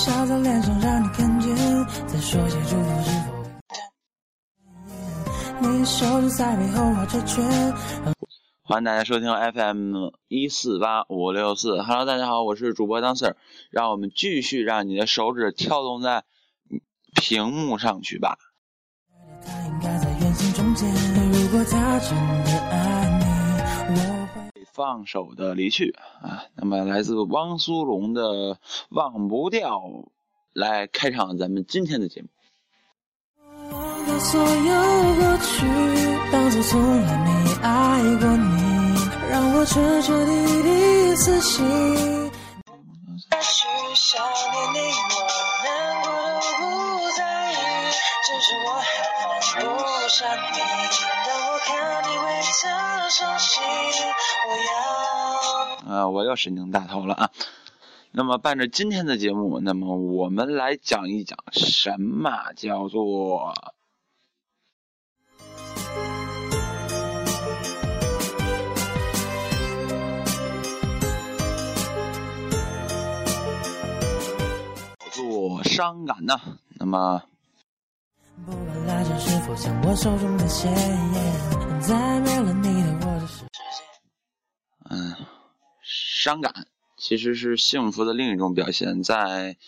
笑在脸上让你看见，再说些祝福是否你手指在背后画着圈。欢迎大家收听 FM 一四八五六四，Hello，大家好，我是主播当 Sir，让我们继续让你的手指跳动在屏幕上去吧。他应该在圆心中间，如果他真的爱，放手的离去啊，那么来自汪苏泷的《忘不掉》来开场咱们今天的节目。忘掉所有过去，当作从来没爱过你，让我彻彻底底死心。也许想念你，我难过都不在意，只是我还放不下你。当我，要。我又神经大头了啊！那么伴着今天的节目，那么我们来讲一讲什么叫做做伤感呢？那么是否像我手中的鲜艳，在没了你的我的世界。嗯，伤感其实是幸福的另一种表现，在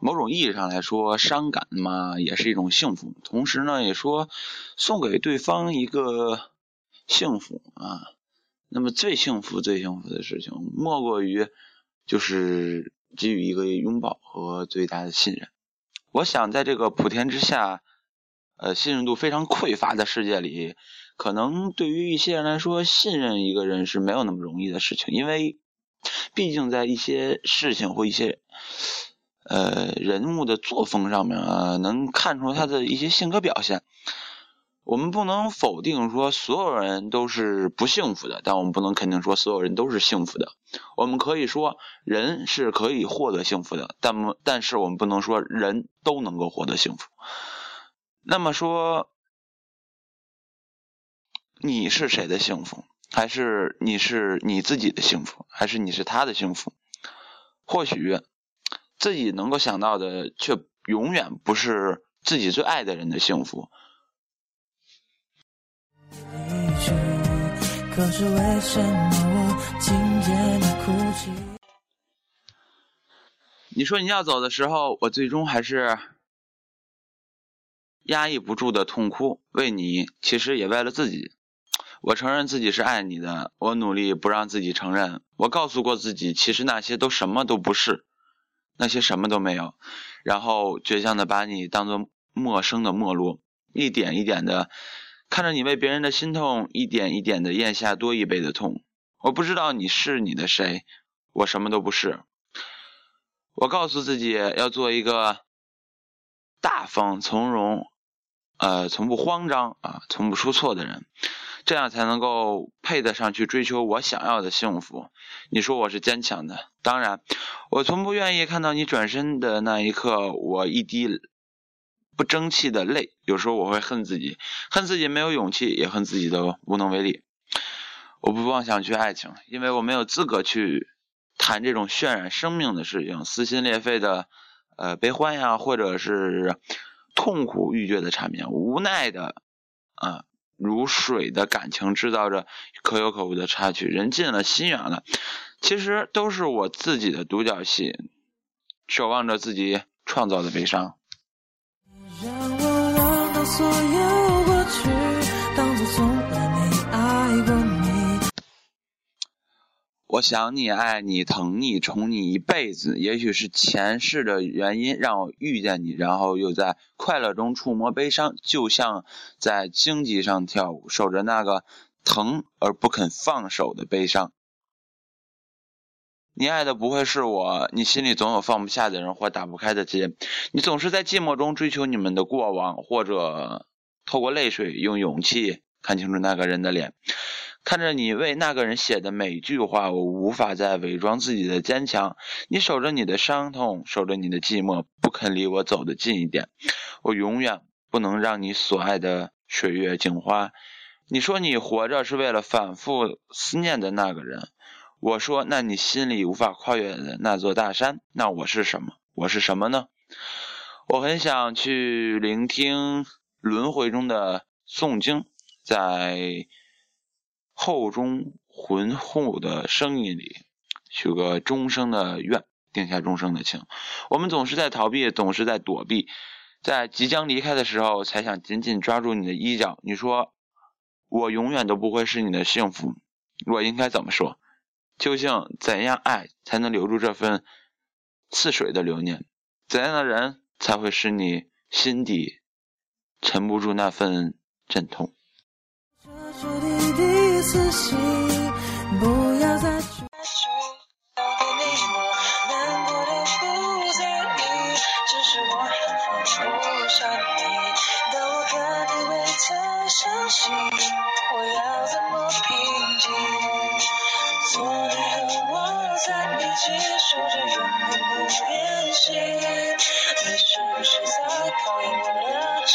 某种意义上来说，伤感嘛也是一种幸福。同时呢，也说送给对方一个幸福啊。那么最幸福、最幸福的事情，莫过于就是给予一个拥抱和最大的信任。我想，在这个普天之下，呃，信任度非常匮乏的世界里，可能对于一些人来说，信任一个人是没有那么容易的事情，因为毕竟在一些事情或一些呃人物的作风上面啊，能看出他的一些性格表现。我们不能否定说所有人都是不幸福的，但我们不能肯定说所有人都是幸福的。我们可以说人是可以获得幸福的，但么但是我们不能说人都能够获得幸福。那么说，你是谁的幸福？还是你是你自己的幸福？还是你是他的幸福？或许自己能够想到的，却永远不是自己最爱的人的幸福。可是为什么我听见你哭泣？你说你要走的时候，我最终还是压抑不住的痛哭，为你，其实也为了自己。我承认自己是爱你的，我努力不让自己承认。我告诉过自己，其实那些都什么都不是，那些什么都没有。然后倔强的把你当做陌生的陌路，一点一点的看着你为别人的心痛，一点一点的咽下多一倍的痛。我不知道你是你的谁，我什么都不是。我告诉自己要做一个大方从容，呃，从不慌张啊，从不出错的人，这样才能够配得上去追求我想要的幸福。你说我是坚强的，当然，我从不愿意看到你转身的那一刻，我一滴不争气的泪。有时候我会恨自己，恨自己没有勇气，也恨自己的无能为力。我不妄想去爱情，因为我没有资格去。谈这种渲染生命的事情，撕心裂肺的，呃，悲欢呀，或者是痛苦欲绝的场面，无奈的，啊，如水的感情制造着可有可无的插曲，人近了，心远了，其实都是我自己的独角戏，守望着自己创造的悲伤。让我忘掉所有过去，当作从我想你，爱你，疼你，宠你一辈子。也许是前世的原因让我遇见你，然后又在快乐中触摸悲伤，就像在荆棘上跳舞，守着那个疼而不肯放手的悲伤。你爱的不会是我，你心里总有放不下的人或打不开的结。你总是在寂寞中追求你们的过往，或者透过泪水用勇气看清楚那个人的脸。看着你为那个人写的每句话，我无法再伪装自己的坚强。你守着你的伤痛，守着你的寂寞，不肯离我走得近一点。我永远不能让你所爱的水月镜花。你说你活着是为了反复思念的那个人。我说，那你心里无法跨越的那座大山，那我是什么？我是什么呢？我很想去聆听轮回中的诵经，在厚中浑厚的声音里许个终生的愿，定下终生的情。我们总是在逃避，总是在躲避，在即将离开的时候，才想紧紧抓住你的衣角。你说，我永远都不会是你的幸福，我应该怎么说？究竟怎样爱才能留住这份似水的留念？怎样的人才会使你心底沉不住那份阵痛？彻彻底底死心，不要再去。当天你我难过的不在意，只是我还放不下你。当我看你为他伤心，我要怎么平静？昨天和我在一起，说着永远不变心，你是不是在考验我的承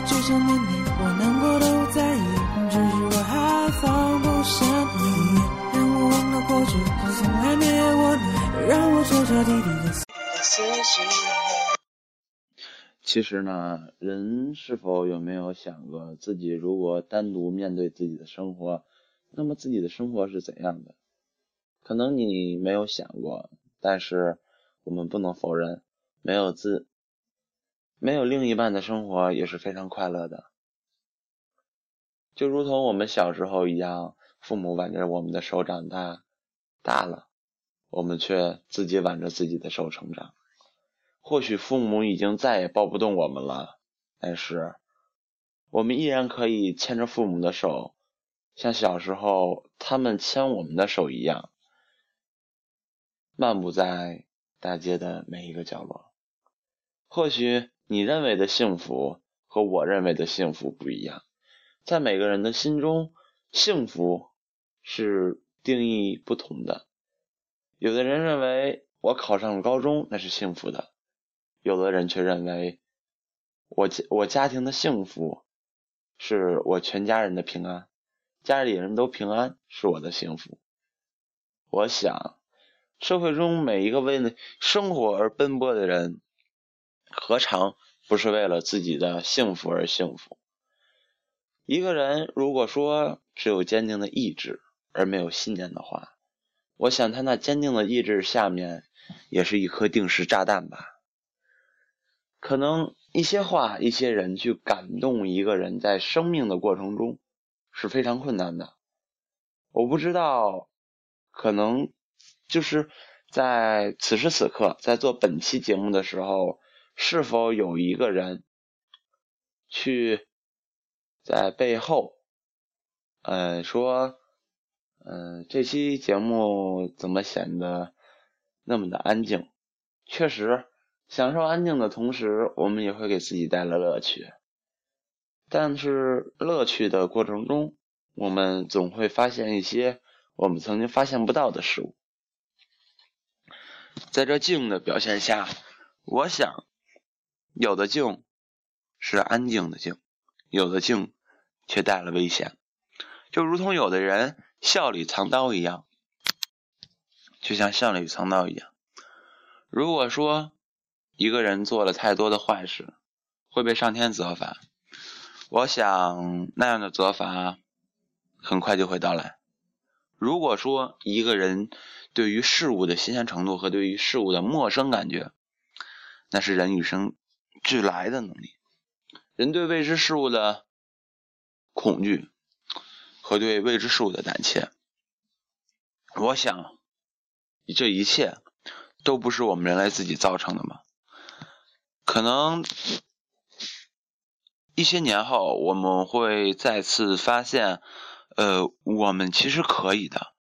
不要再去想念你，我难过都在意，只是我还放不下你。让我忘了过去，但是从来没爱过你，让我彻彻底底的死心。其实呢，人是否有没有想过，自己如果单独面对自己的生活，那么自己的生活是怎样的？可能你没有想过，但是我们不能否认，没有自，没有另一半的生活也是非常快乐的。就如同我们小时候一样，父母挽着我们的手长大，大了，我们却自己挽着自己的手成长。或许父母已经再也抱不动我们了，但是我们依然可以牵着父母的手，像小时候他们牵我们的手一样，漫步在大街的每一个角落。或许你认为的幸福和我认为的幸福不一样，在每个人的心中，幸福是定义不同的。有的人认为我考上了高中，那是幸福的。有的人却认为，我家我家庭的幸福，是我全家人的平安，家里人都平安是我的幸福。我想，社会中每一个为了生活而奔波的人，何尝不是为了自己的幸福而幸福？一个人如果说只有坚定的意志而没有信念的话，我想他那坚定的意志下面，也是一颗定时炸弹吧。可能一些话、一些人去感动一个人，在生命的过程中是非常困难的。我不知道，可能就是在此时此刻，在做本期节目的时候，是否有一个人去在背后，呃，说，嗯，这期节目怎么显得那么的安静？确实。享受安静的同时，我们也会给自己带来乐趣。但是乐趣的过程中，我们总会发现一些我们曾经发现不到的事物。在这静的表现下，我想，有的静是安静的静，有的静却带了危险。就如同有的人笑里藏刀一样，就像笑里藏刀一样。如果说，一个人做了太多的坏事，会被上天责罚。我想那样的责罚很快就会到来。如果说一个人对于事物的新鲜程度和对于事物的陌生感觉，那是人与生俱来的能力。人对未知事物的恐惧和对未知事物的胆怯，我想这一切都不是我们人类自己造成的吗？可能一些年后，我们会再次发现，呃，我们其实可以的。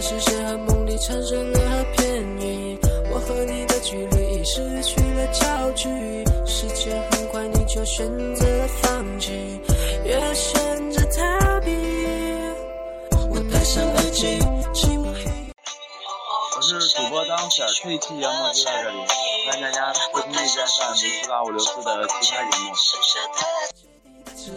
实是和梦里产生了偏移，我和你的距离已失去了焦距，时间很快你就选择了放弃，越选择逃避。我戴上耳机，寂寞黑夜。我是主播当选，这一期节目就到这里，欢迎大家收听荔枝 FM 四八五六四的其他节目。只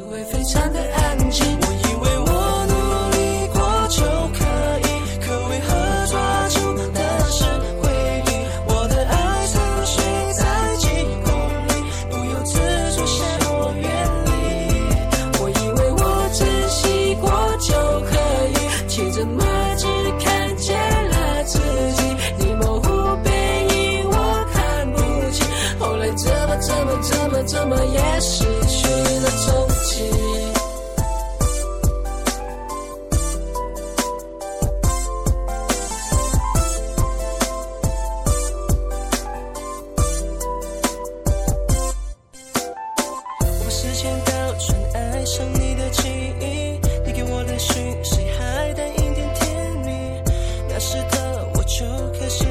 怎么也失去了踪迹我把时间倒转爱上你的记忆你给我的讯息还带一点甜蜜。那时的我就开始